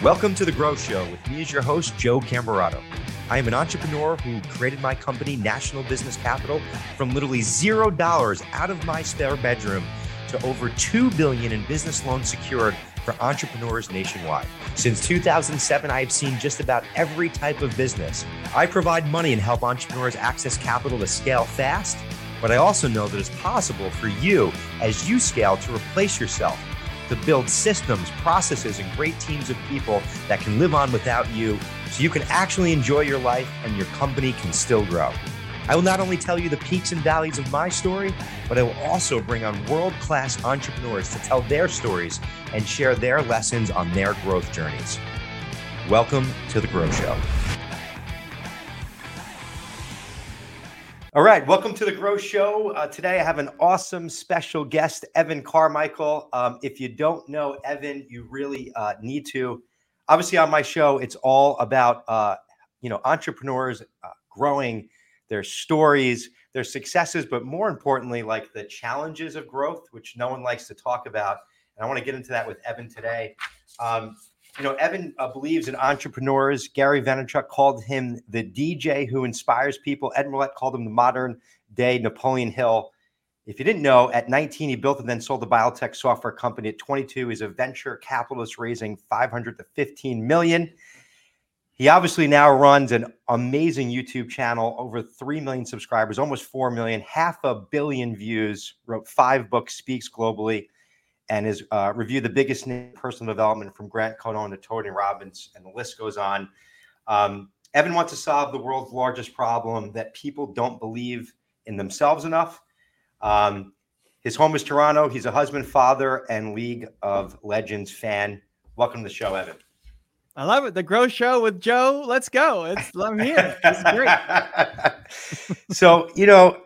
Welcome to The Grow Show with me as your host, Joe Camerato. I am an entrepreneur who created my company, National Business Capital, from literally zero dollars out of my spare bedroom to over two billion in business loans secured for entrepreneurs nationwide. Since 2007, I have seen just about every type of business. I provide money and help entrepreneurs access capital to scale fast, but I also know that it's possible for you as you scale to replace yourself to build systems, processes, and great teams of people that can live on without you so you can actually enjoy your life and your company can still grow. I will not only tell you the peaks and valleys of my story, but I will also bring on world class entrepreneurs to tell their stories and share their lessons on their growth journeys. Welcome to The Grow Show. All right, welcome to the Grow Show. Uh, today I have an awesome special guest, Evan Carmichael. Um, if you don't know Evan, you really uh, need to. Obviously, on my show, it's all about uh, you know entrepreneurs uh, growing their stories, their successes, but more importantly, like the challenges of growth, which no one likes to talk about. And I want to get into that with Evan today. Um, you know, Evan uh, believes in entrepreneurs. Gary Vaynerchuk called him the DJ who inspires people. Ed Mylett called him the modern day Napoleon Hill. If you didn't know, at 19, he built and then sold the biotech software company. At 22, he's a venture capitalist raising 500 to 15 million. He obviously now runs an amazing YouTube channel, over 3 million subscribers, almost 4 million, half a billion views, wrote five books, speaks globally, and has uh, reviewed the biggest name personal development from Grant Cardone to Tony Robbins, and the list goes on. Um, Evan wants to solve the world's largest problem that people don't believe in themselves enough. Um, his home is Toronto. He's a husband, father, and League of Legends fan. Welcome to the show, Evan. I love it. The Grow Show with Joe. Let's go. It's I'm here. It's great. so you know,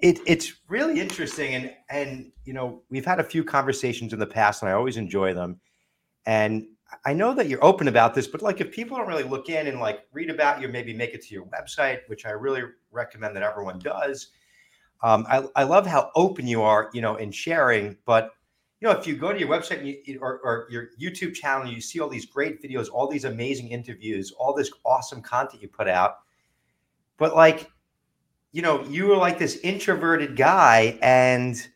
it, it's really interesting, and and you know, we've had a few conversations in the past, and I always enjoy them. And I know that you're open about this, but like if people don't really look in and like read about you, maybe make it to your website, which I really recommend that everyone does. Um, I, I love how open you are, you know, in sharing, but you know, if you go to your website you, or, or, your YouTube channel, you see all these great videos, all these amazing interviews, all this awesome content you put out. But like, you know, you were like this introverted guy and,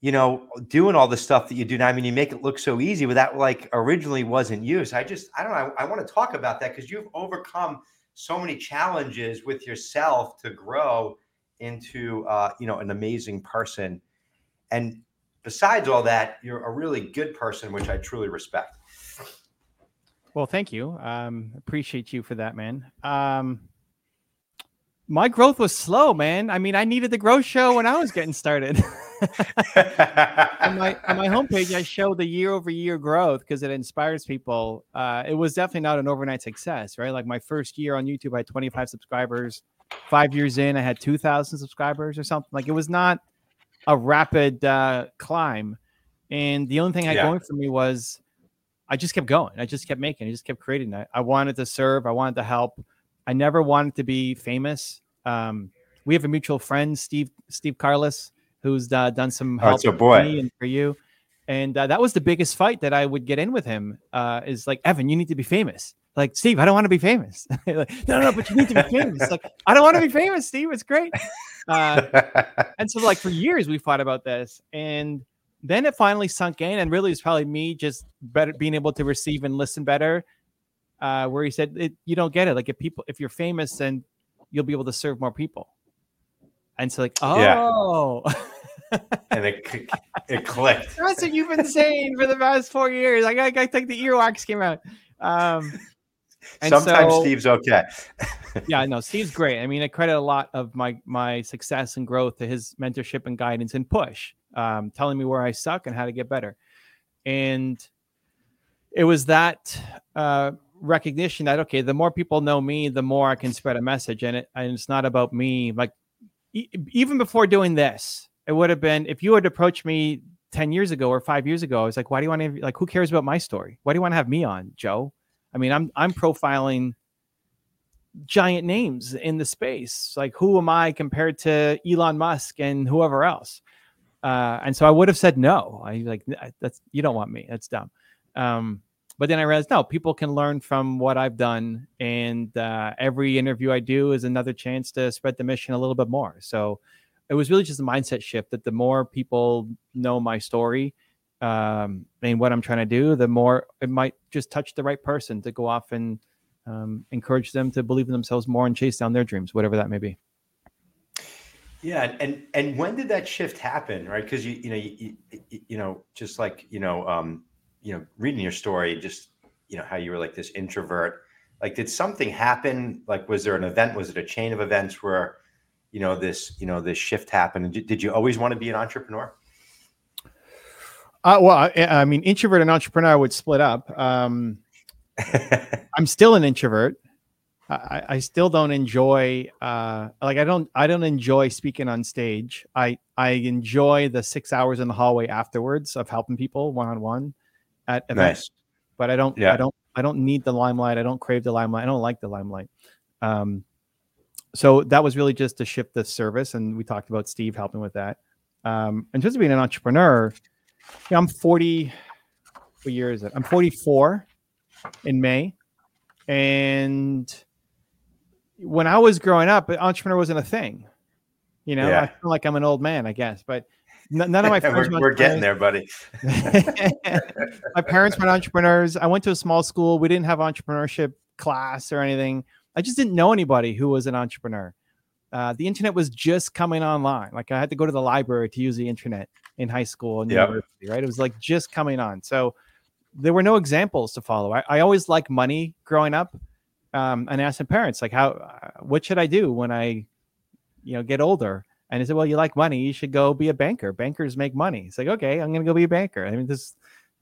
you know, doing all the stuff that you do now. I mean, you make it look so easy, but that like originally wasn't you. So I just, I don't know. I, I want to talk about that because you've overcome so many challenges with yourself to grow into, uh, you know, an amazing person. And besides all that, you're a really good person, which I truly respect. Well, thank you. Um, appreciate you for that, man. Um, my growth was slow, man. I mean, I needed the growth show when I was getting started. on my on my homepage, I show the year over year growth because it inspires people. Uh, it was definitely not an overnight success, right? Like my first year on YouTube, I had 25 subscribers. Five years in, I had 2,000 subscribers or something. Like it was not a rapid uh, climb. And the only thing I had yeah. going for me was I just kept going. I just kept making. I just kept creating. I, I wanted to serve. I wanted to help. I never wanted to be famous. Um, we have a mutual friend, Steve Steve Carless, who's uh, done some oh, help oh, for me and for you. And uh, that was the biggest fight that I would get in with him. Uh, is like Evan, you need to be famous. Like Steve, I don't want to be famous. like, no, no, but you need to be famous. like I don't want to be famous, Steve. It's great. Uh, and so, like for years, we fought about this, and then it finally sunk in. And really, it's probably me just better being able to receive and listen better. Uh, where he said, it, "You don't get it. Like if people, if you're famous, then you'll be able to serve more people." And so, like, oh. Yeah. and it it clicked. That's what you've been saying for the past four years. I got, I think the earwax came out. Um, Sometimes so, Steve's okay. yeah, no, Steve's great. I mean, I credit a lot of my my success and growth to his mentorship and guidance and push, um, telling me where I suck and how to get better. And it was that uh, recognition that okay, the more people know me, the more I can spread a message, and it and it's not about me. Like e- even before doing this, it would have been if you had approached me 10 years ago or five years ago, I was like, why do you want to like who cares about my story? Why do you want to have me on, Joe? I mean, I'm I'm profiling giant names in the space. Like, who am I compared to Elon Musk and whoever else? Uh, and so I would have said no. I like that's you don't want me. That's dumb. Um, but then I realized no, people can learn from what I've done, and uh, every interview I do is another chance to spread the mission a little bit more. So it was really just a mindset shift that the more people know my story um, and what I'm trying to do, the more it might just touch the right person to go off and um, encourage them to believe in themselves more and chase down their dreams, whatever that may be. Yeah, and and when did that shift happen? Right, because you you know you, you, you know just like you know um, you know reading your story, just you know how you were like this introvert. Like, did something happen? Like, was there an event? Was it a chain of events where you know this you know this shift happened? Did, did you always want to be an entrepreneur? Uh, well, I, I, mean, introvert and entrepreneur would split up. Um, I'm still an introvert. I, I still don't enjoy uh, like I don't I don't enjoy speaking on stage. I I enjoy the six hours in the hallway afterwards of helping people one on one at events. Nice. But I don't yeah. I don't I don't need the limelight. I don't crave the limelight. I don't like the limelight. Um, so that was really just to shift the service, and we talked about Steve helping with that. Um, in terms of being an entrepreneur, yeah, I'm 40. What year is it? I'm 44 in May. And when I was growing up, entrepreneur wasn't a thing. You know, yeah. I feel like I'm an old man, I guess, but none of my friends we're, we're getting there, buddy. my parents weren't entrepreneurs. I went to a small school. We didn't have entrepreneurship class or anything. I just didn't know anybody who was an entrepreneur. Uh, the internet was just coming online. Like I had to go to the library to use the internet in high school and yep. university, right? It was like just coming on. So there were no examples to follow. I, I always liked money growing up, um, and asked my parents like, "How? Uh, what should I do when I, you know, get older?" And he said, "Well, you like money. You should go be a banker. Bankers make money." It's like, okay, I'm going to go be a banker. I mean, this.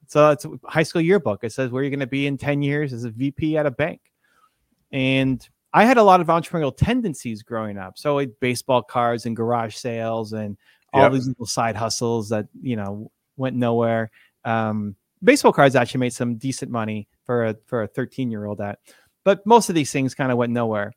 So it's a high school yearbook. It says where you're going to be in 10 years as a VP at a bank. And I had a lot of entrepreneurial tendencies growing up. So like baseball cards and garage sales and all yep. these little side hustles that you know went nowhere. Um, baseball cards actually made some decent money for a for a 13 year old at, but most of these things kind of went nowhere.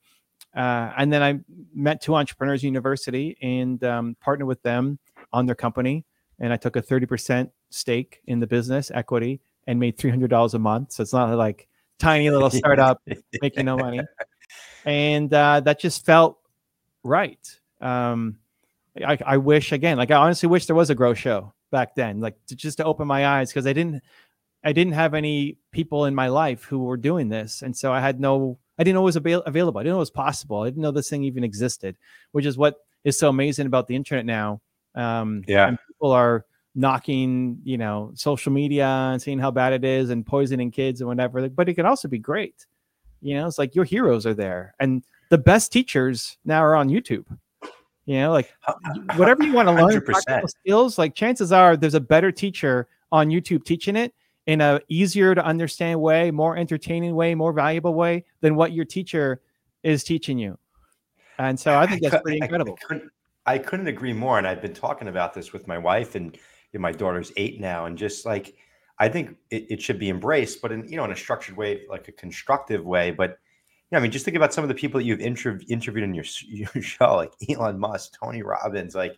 Uh, and then I met two entrepreneurs university and um, partnered with them on their company, and I took a 30% stake in the business equity and made $300 a month. So it's not like tiny little startup making no money, and uh, that just felt right. Um, I, I wish again, like I honestly wish there was a grow show back then, like to, just to open my eyes because I didn't, I didn't have any people in my life who were doing this, and so I had no, I didn't know it was avail- available. I didn't know it was possible. I didn't know this thing even existed, which is what is so amazing about the internet now. Um, yeah, people are knocking, you know, social media and seeing how bad it is and poisoning kids and whatever. But it can also be great. You know, it's like your heroes are there, and the best teachers now are on YouTube. You know, like whatever you want to learn skills, like chances are there's a better teacher on YouTube teaching it in a easier to understand way, more entertaining way, more valuable way than what your teacher is teaching you. And so I think that's pretty incredible. I couldn't, I couldn't agree more. And I've been talking about this with my wife and you know, my daughter's eight now. And just like, I think it, it should be embraced, but in, you know, in a structured way, like a constructive way, but yeah, I mean, just think about some of the people that you've interv- interviewed in your, your show, like Elon Musk, Tony Robbins, like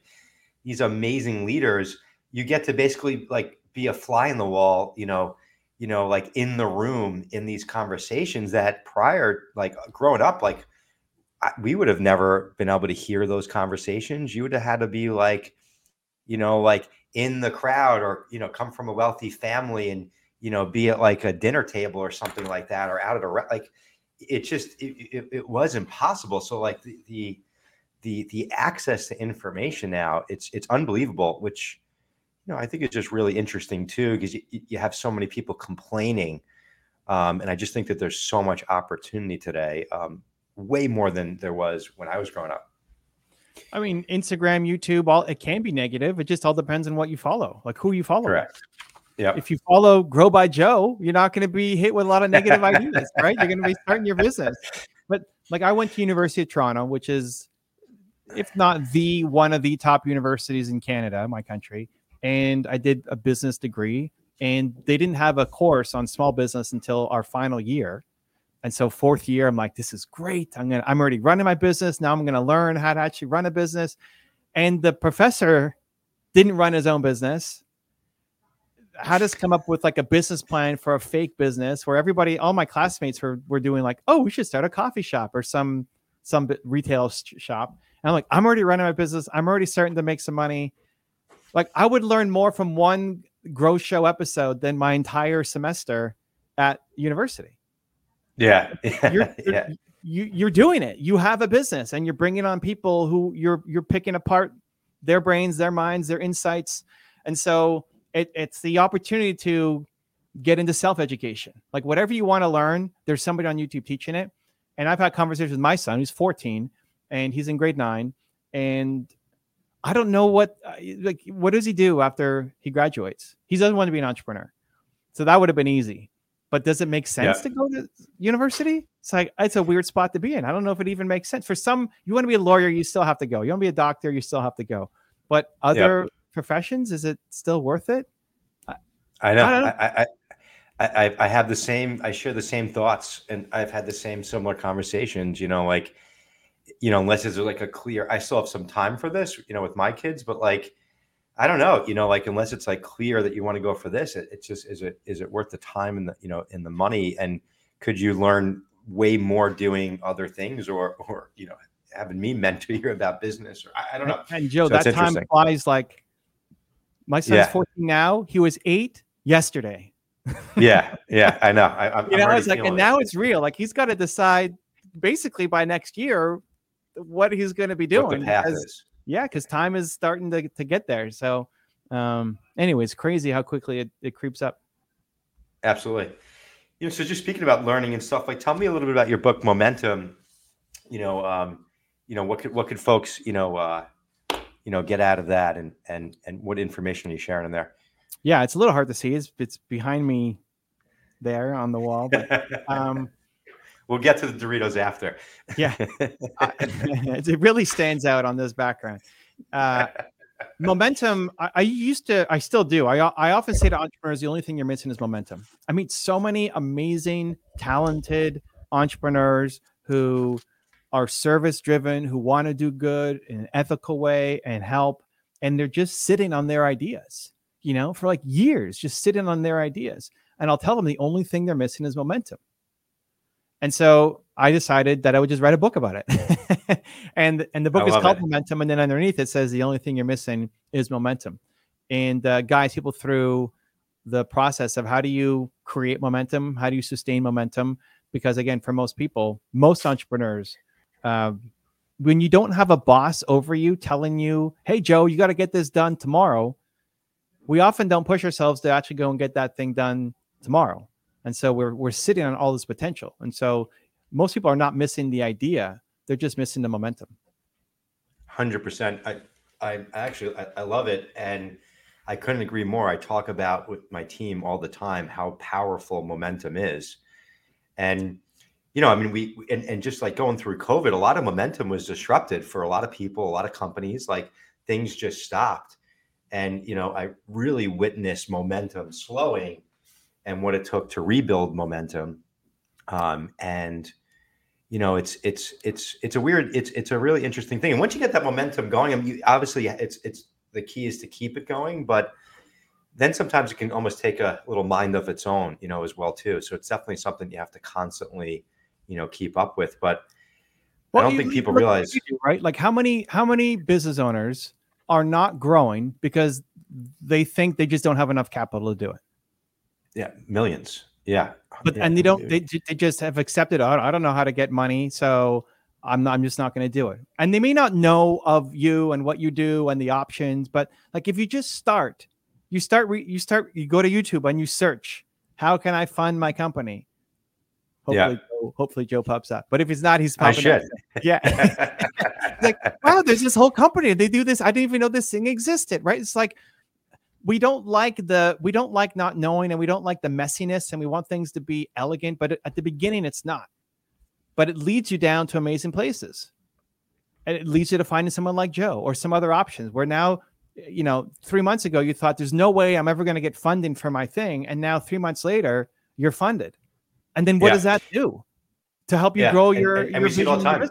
these amazing leaders. You get to basically like be a fly in the wall, you know, you know, like in the room in these conversations that prior, like growing up, like I, we would have never been able to hear those conversations. You would have had to be like, you know, like in the crowd or, you know, come from a wealthy family and, you know, be at like a dinner table or something like that or out at a, re- like, it just it, it, it, was impossible so like the, the the the access to information now it's it's unbelievable which you know i think it's just really interesting too because you, you have so many people complaining um, and i just think that there's so much opportunity today um, way more than there was when i was growing up i mean instagram youtube all it can be negative it just all depends on what you follow like who you follow correct yeah. If you follow Grow by Joe, you're not going to be hit with a lot of negative ideas, right? You're going to be starting your business. But like I went to University of Toronto, which is if not the one of the top universities in Canada, my country, and I did a business degree and they didn't have a course on small business until our final year. And so fourth year, I'm like, this is great. I'm gonna, I'm already running my business. Now I'm gonna learn how to actually run a business. And the professor didn't run his own business how does come up with like a business plan for a fake business where everybody, all my classmates were were doing like, oh, we should start a coffee shop or some some retail shop. And I'm like, I'm already running my business. I'm already starting to make some money. Like I would learn more from one grow show episode than my entire semester at university. Yeah. you're, you're, yeah. You, you're doing it. You have a business and you're bringing on people who you're you're picking apart their brains, their minds, their insights. And so it, it's the opportunity to get into self education. Like whatever you want to learn, there's somebody on YouTube teaching it. And I've had conversations with my son, who's 14, and he's in grade nine. And I don't know what uh, like what does he do after he graduates? He doesn't want to be an entrepreneur, so that would have been easy. But does it make sense yeah. to go to university? It's like it's a weird spot to be in. I don't know if it even makes sense. For some, you want to be a lawyer, you still have to go. You want to be a doctor, you still have to go. But other yeah. professions, is it still worth it? I, I know. I, know. I, I, I have the same. I share the same thoughts, and I've had the same similar conversations. You know, like you know, unless it's like a clear, I still have some time for this, you know, with my kids, but like, I don't know, you know, like unless it's like clear that you want to go for this, it, it's just is it is it worth the time and the you know in the money, and could you learn way more doing other things, or or you know having me mentor you about business, or I, I don't know. And Joe, so that time flies like my son's yeah. 14 now. He was eight yesterday. yeah, yeah, I know. I, am you know, it's like, and it. now it's real. Like he's got to decide basically by next year what he's going to be doing. Because, yeah, because time is starting to, to get there. So, um, anyways, crazy how quickly it, it creeps up. Absolutely. You know, so just speaking about learning and stuff, like tell me a little bit about your book, Momentum. You know, um, you know what could what could folks you know uh, you know get out of that, and and and what information are you sharing in there? Yeah, it's a little hard to see. It's it's behind me there on the wall, but um, We'll get to the Doritos after. yeah, it really stands out on this background. Uh, momentum. I, I, used to. I still do. I I often say to entrepreneurs, the only thing you're missing is momentum. I meet so many amazing, talented entrepreneurs who are service driven, who want to do good in an ethical way and help, and they're just sitting on their ideas. You know, for like years, just sitting on their ideas. And I'll tell them the only thing they're missing is momentum. And so I decided that I would just write a book about it. and and the book is called it. Momentum. And then underneath it says the only thing you're missing is momentum. And uh, guys people through the process of how do you create momentum? How do you sustain momentum? Because again, for most people, most entrepreneurs, uh, when you don't have a boss over you telling you, "Hey, Joe, you got to get this done tomorrow," we often don't push ourselves to actually go and get that thing done tomorrow. And so we're we're sitting on all this potential. And so most people are not missing the idea; they're just missing the momentum. Hundred percent. I I actually I, I love it, and I couldn't agree more. I talk about with my team all the time how powerful momentum is, and you know, I mean, we and, and just like going through COVID, a lot of momentum was disrupted for a lot of people, a lot of companies. Like things just stopped, and you know, I really witnessed momentum slowing and what it took to rebuild momentum. Um, and you know, it's it's it's it's a weird, it's it's a really interesting thing. And once you get that momentum going, I mean, you, obviously, it's it's the key is to keep it going, but then sometimes it can almost take a little mind of its own, you know, as well too. So it's definitely something you have to constantly, you know, keep up with. But well, I don't think people realize, do, right? Like how many how many business owners are not growing because they think they just don't have enough capital to do it. Yeah, millions. Yeah, but yeah, and they don't. They, they just have accepted. Oh, I don't know how to get money, so I'm not. I'm just not going to do it. And they may not know of you and what you do and the options, but like if you just start, you start. Re, you start. You go to YouTube and you search. How can I fund my company? Hopefully, yeah. Joe, hopefully Joe pops up. But if he's not, he's popping I should. Up. Yeah. like, wow, there's this whole company. They do this. I didn't even know this thing existed. Right? It's like we don't like the we don't like not knowing and we don't like the messiness and we want things to be elegant but at the beginning it's not. But it leads you down to amazing places. And it leads you to finding someone like joe or some other options where now you know three months ago you thought there's no way i'm ever going to get funding for my thing and now three months later you're funded. And then what yeah. does that do? To help you yeah. grow your, and, and, and we see it all the time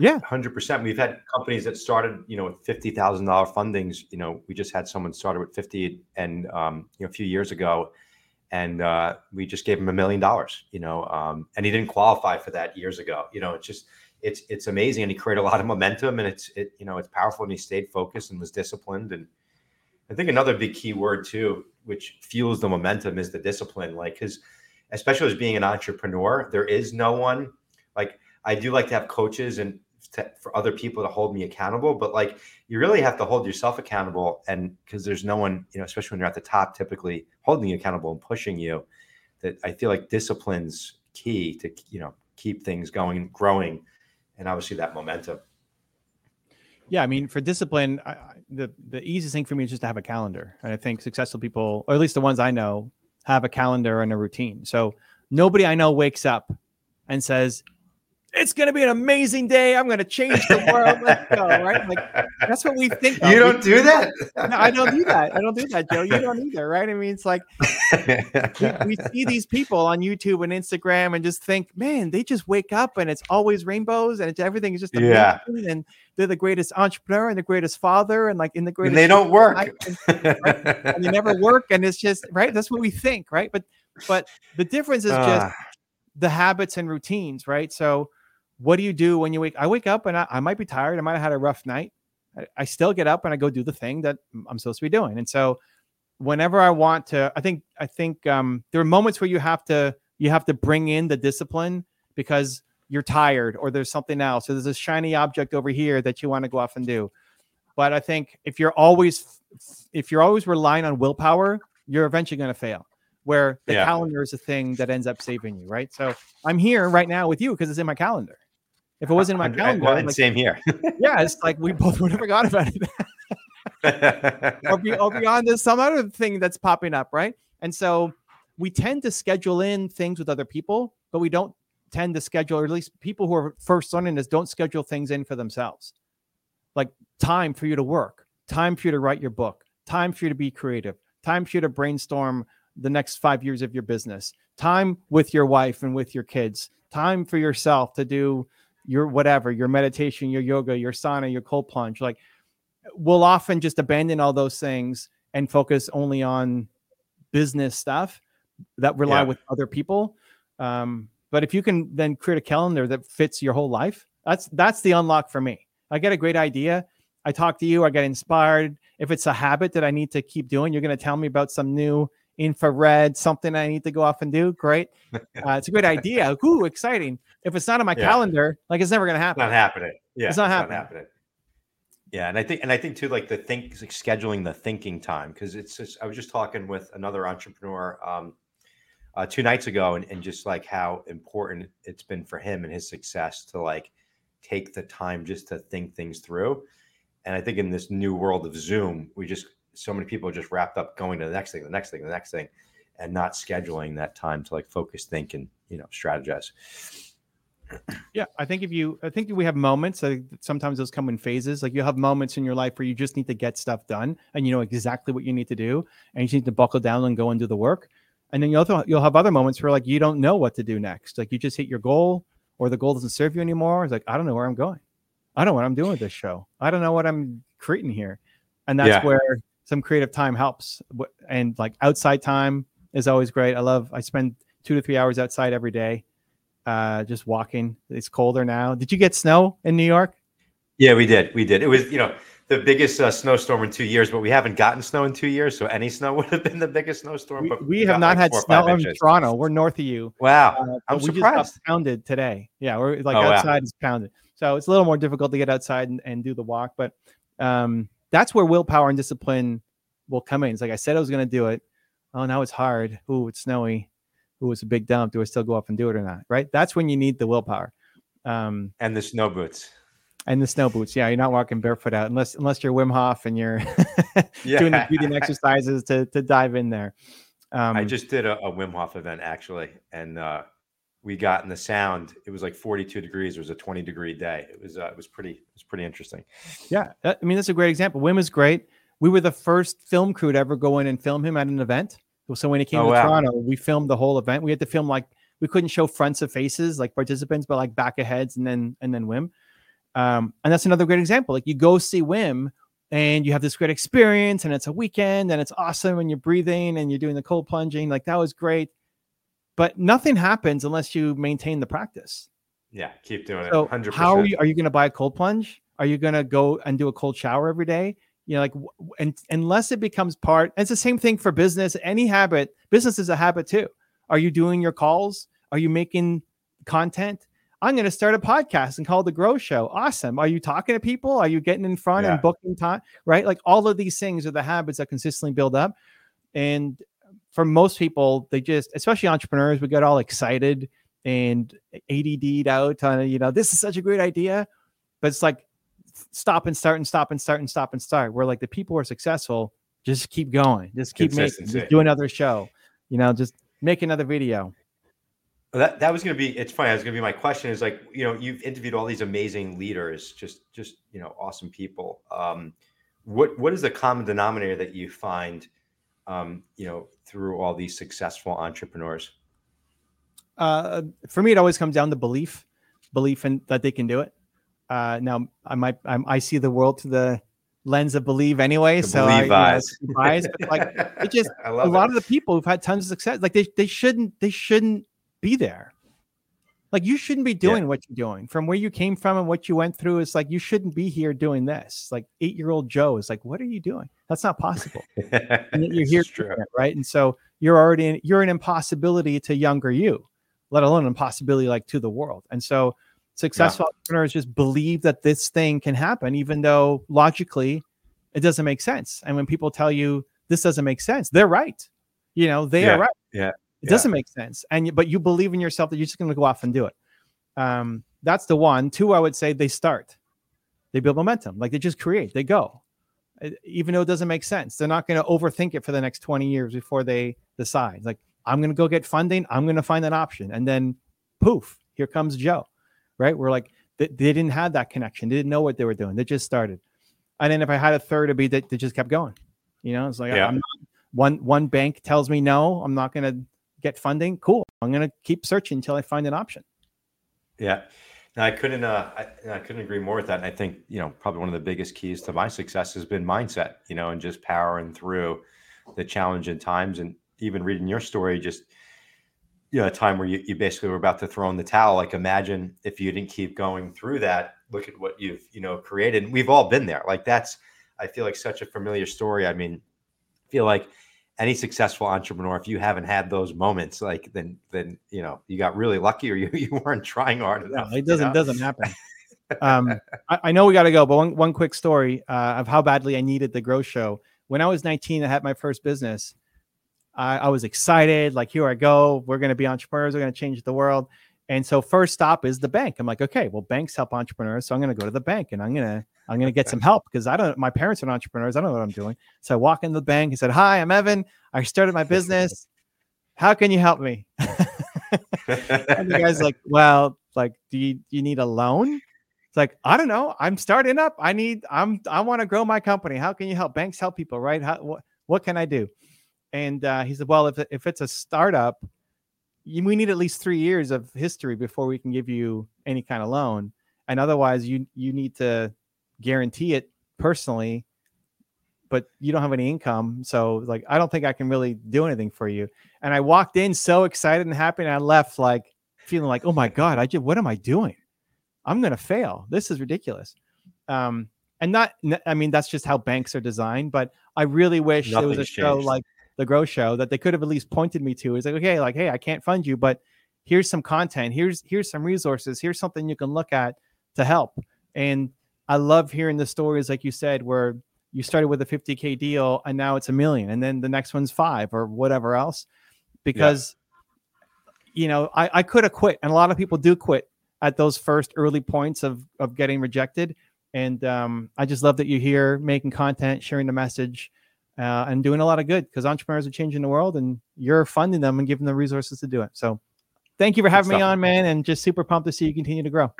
Yeah, hundred percent. We've had companies that started, you know, with fifty thousand dollar fundings. You know, we just had someone started with fifty, and um, you know, a few years ago, and uh, we just gave him a million dollars. You know, um, and he didn't qualify for that years ago. You know, it's just it's it's amazing, and he created a lot of momentum, and it's it you know it's powerful, and he stayed focused and was disciplined. And I think another big key word too, which fuels the momentum, is the discipline. Like, because especially as being an entrepreneur, there is no one like I do like to have coaches and to, for other people to hold me accountable but like you really have to hold yourself accountable and because there's no one you know especially when you're at the top typically holding you accountable and pushing you that i feel like discipline's key to you know keep things going growing and obviously that momentum. Yeah i mean for discipline I, the the easiest thing for me is just to have a calendar and i think successful people or at least the ones i know have a calendar and a routine. So nobody i know wakes up and says it's going to be an amazing day. I'm going to change the world. Let's go. Right. Like that's what we think. Of. You don't do that. no, I don't do that. I don't do that, Joe. You don't either. Right. I mean, it's like we, we, see these people on YouTube and Instagram and just think, man, they just wake up and it's always rainbows and it's, everything is just amazing. Yeah. And they're the greatest entrepreneur and the greatest father and like in the greatest. And they don't work. And, right? and they never work. And it's just, right. That's what we think. Right. But, but the difference is uh. just the habits and routines. Right. So, what do you do when you wake? I wake up and I, I might be tired. I might have had a rough night. I, I, still get up and I go do the thing that I'm supposed to be doing. And so, whenever I want to, I think I think um, there are moments where you have to you have to bring in the discipline because you're tired or there's something else or there's a shiny object over here that you want to go off and do. But I think if you're always if you're always relying on willpower, you're eventually going to fail. Where the yeah. calendar is a thing that ends up saving you, right? So I'm here right now with you because it's in my calendar. If it wasn't in my calendar, well, like, same here. yeah, it's like we both would have forgot about it. or, be, or beyond this, some other thing that's popping up, right? And so we tend to schedule in things with other people, but we don't tend to schedule, or at least people who are first learning this don't schedule things in for themselves. Like time for you to work, time for you to write your book, time for you to be creative, time for you to brainstorm the next five years of your business, time with your wife and with your kids, time for yourself to do your whatever, your meditation, your yoga, your sauna, your cold plunge. Like we'll often just abandon all those things and focus only on business stuff that rely yeah. with other people. Um, but if you can then create a calendar that fits your whole life, that's that's the unlock for me. I get a great idea. I talk to you, I get inspired. If it's a habit that I need to keep doing, you're going to tell me about some new infrared, something I need to go off and do. Great. Uh, it's a great idea. Ooh, exciting. If it's not on my yeah. calendar, like it's never going to happen. It's not happening. Yeah. It's not, it's happening. not happening. Yeah. And I think, and I think too, like the think, like scheduling the thinking time, because it's just, I was just talking with another entrepreneur um, uh, two nights ago and, and just like how important it's been for him and his success to like take the time just to think things through. And I think in this new world of Zoom, we just so many people are just wrapped up going to the next thing, the next thing, the next thing, and not scheduling that time to like focus, think, and you know, strategize. Yeah, I think if you, I think we have moments. I sometimes those come in phases. Like you have moments in your life where you just need to get stuff done, and you know exactly what you need to do, and you just need to buckle down and go and do the work. And then you'll you'll have other moments where like you don't know what to do next. Like you just hit your goal, or the goal doesn't serve you anymore. It's like I don't know where I'm going. I don't know what I'm doing with this show. I don't know what I'm creating here, and that's yeah. where some creative time helps. And like outside time is always great. I love, I spend two to three hours outside every day, uh, just walking. It's colder now. Did you get snow in New York? Yeah, we did. We did. It was, you know, the biggest uh, snowstorm in two years, but we haven't gotten snow in two years. So any snow would have been the biggest snowstorm. We, we have not like had snow in Toronto. We're north of you. Wow. Uh, I'm we surprised. pounded today. Yeah. We're like oh, outside wow. is pounded. So it's a little more difficult to get outside and, and do the walk. But um, that's where willpower and discipline will come in. It's like I said I was going to do it. Oh, now it's hard. Ooh, it's snowy. Ooh, it's a big dump. Do I still go up and do it or not? Right. That's when you need the willpower. Um, and the snow boots. And the snow boots. Yeah, you're not walking barefoot out unless unless you're Wim Hof and you're yeah. doing the breathing exercises to to dive in there. Um, I just did a, a, Wim Hof event actually, and uh, we got in the sound. It was like 42 degrees. It was a 20 degree day. It was uh, it was pretty it was pretty interesting. Yeah, I mean that's a great example. Wim is great we were the first film crew to ever go in and film him at an event. So when he came oh, to wow. Toronto, we filmed the whole event. We had to film like we couldn't show fronts of faces like participants, but like back of heads and then and then Wim. Um, and that's another great example. Like you go see Wim and you have this great experience and it's a weekend and it's awesome and you're breathing and you're doing the cold plunging. Like that was great. But nothing happens unless you maintain the practice. Yeah, keep doing So it. 100%. how are you are you going to buy a cold plunge? Are you going to go and do a cold shower every day? You know, like and unless it becomes part, it's the same thing for business. Any habit, business is a habit too. Are you doing your calls? Are you making content? I'm going to start a podcast and call it the Grow Show. Awesome. Are you talking to people? Are you getting in front Yeah. and booking time? Right? Like all of these things are the habits that consistently build up. And for most people, they just, especially entrepreneurs, we get all excited and ADD'd out on, you know, this is such a great idea. But it's like stop and start and stop and start and stop and start. Where like the people who are successful just keep going, just keep making, just do another show, you know, just make another video. That that was going to be. It's funny. That was going to be my question. Is like you know you've interviewed all these amazing leaders, just just you know awesome people. Um, what what is the common denominator that you find, um, you know, through all these successful entrepreneurs? uh, for me, it always comes down to belief, belief in that they can do it. Uh, now, I might I'm, I see the world through the lens of believe anyway, The so I, believe you know, eyes. but like it just I a lot it. of the people who've had tons of success, like they they shouldn't they shouldn't be there. Like you shouldn't be doing what you're doing from where you came from and what you went through. It's like you shouldn't be here doing this. Like eight year old Joe is like, what are you doing? That's not possible. and you're here it, right? And so you're already in, you're an impossibility to younger you, let alone an impossibility like to the world. And so successful entrepreneurs just believe that this thing can happen, even though logically it doesn't make sense. And when people tell you this doesn't make sense, they're right. You know, they Yeah, are right. yeah, It yeah. doesn't make sense. And but you believe in yourself that you're just going to go off and do it. Um, that's the one. Two, I would say they start. They build momentum. Like they just create. They go. Even though it doesn't make sense, they're not going to overthink it for the next 20 years before they decide. Like, I'm going to go get funding. I'm going to find an option. And then poof, here comes Joe. Right. We're like, they, they didn't have that connection. They didn't know what they were doing. They just started. And then if I had a third, it'd be that they just kept going. You know, it's like Yeah. I'm not, one one bank tells me no, I'm not going to get funding. Cool. I'm going to keep searching until I find an option. Yeah. No, I couldn't. Uh, I, I couldn't agree more with that. And I think you know probably one of the biggest keys to my success has been mindset. You know, and just powering through the challenging times. And even reading your story, just you know, a time where you, you basically were about to throw in the towel. Like imagine if you didn't keep going through that. Look at what you've you know created. And we've all been there. Like that's I feel like such a familiar story. I mean, I feel like any successful entrepreneur, if you haven't had those moments, like then then you know you got really lucky or you, you weren't trying hard No, it doesn't know? doesn't happen. Um, I, I know we got to go, but one one quick story uh, of how badly I needed the Grow Show. When I was 19, I had my first business. I, I was excited, like here I go. We're going to be entrepreneurs. We're going to change the world. And so first stop is the bank. I'm like, okay, well, banks help entrepreneurs, so I'm going to go to the bank and I'm gonna I'm gonna get some help because I don't. My parents are entrepreneurs. I don't know what I'm doing. So I walk in the bank and said, "Hi, I'm Evan. I started my business. How can you help me?" and the guy's like, "Well, like, do you you need a loan?" It's like, I don't know. I'm starting up. I need. I'm. I want to grow my company. How can you help? Banks help people, right? How, what What can I do? And uh, he said, Well, if if it's a startup, you, we need at least three years of history before we can give you any kind of loan, and otherwise, you you need to guarantee it personally. But you don't have any income, so like I don't think I can really do anything for you. And I walked in so excited and happy, and I left like feeling like, oh my god, I just what am I doing? I'm gonna fail. This is ridiculous. Um, and not, I mean, that's just how banks are designed. But I really wish there was a Nothing's show changed. like the Grow Show that they could have at least pointed me to. Is like, okay, like, hey, I can't fund you, but here's some content. Here's here's some resources. Here's something you can look at to help. And I love hearing the stories, like you said, where you started with a 50k deal and now it's a million, and then the next one's five or whatever else, because you know I, I could have quit, and a lot of people do quit at those first early points of of getting rejected. And um, I just love that you're here making content, sharing the message, uh, and doing a lot of good because entrepreneurs are changing the world, and you're funding them and giving them the resources to do it. So, thank you for having me on, man, and just super pumped to see you continue to grow.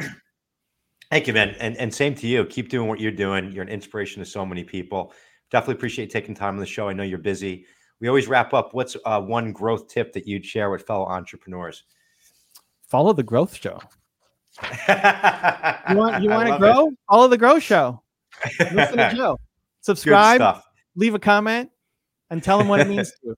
Thank you, man. And and same to you. Keep doing what you're doing. You're an inspiration to so many people. Definitely appreciate taking time on the show. I know you're busy. We always wrap up. What's uh, one growth tip that you'd share with fellow entrepreneurs? Follow the growth show. You want you want to grow? It. Follow the growth Show. Listen to Joe. Subscribe. Leave a comment and tell them what it means to you.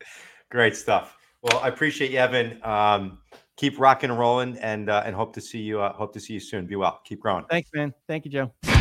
Great stuff. Well, I appreciate you, Evan. Um, keep rocking and rolling, and uh, and hope to see you. Uh, hope to see you soon. Be well. Keep growing. Thanks, man. Thank you, Joe.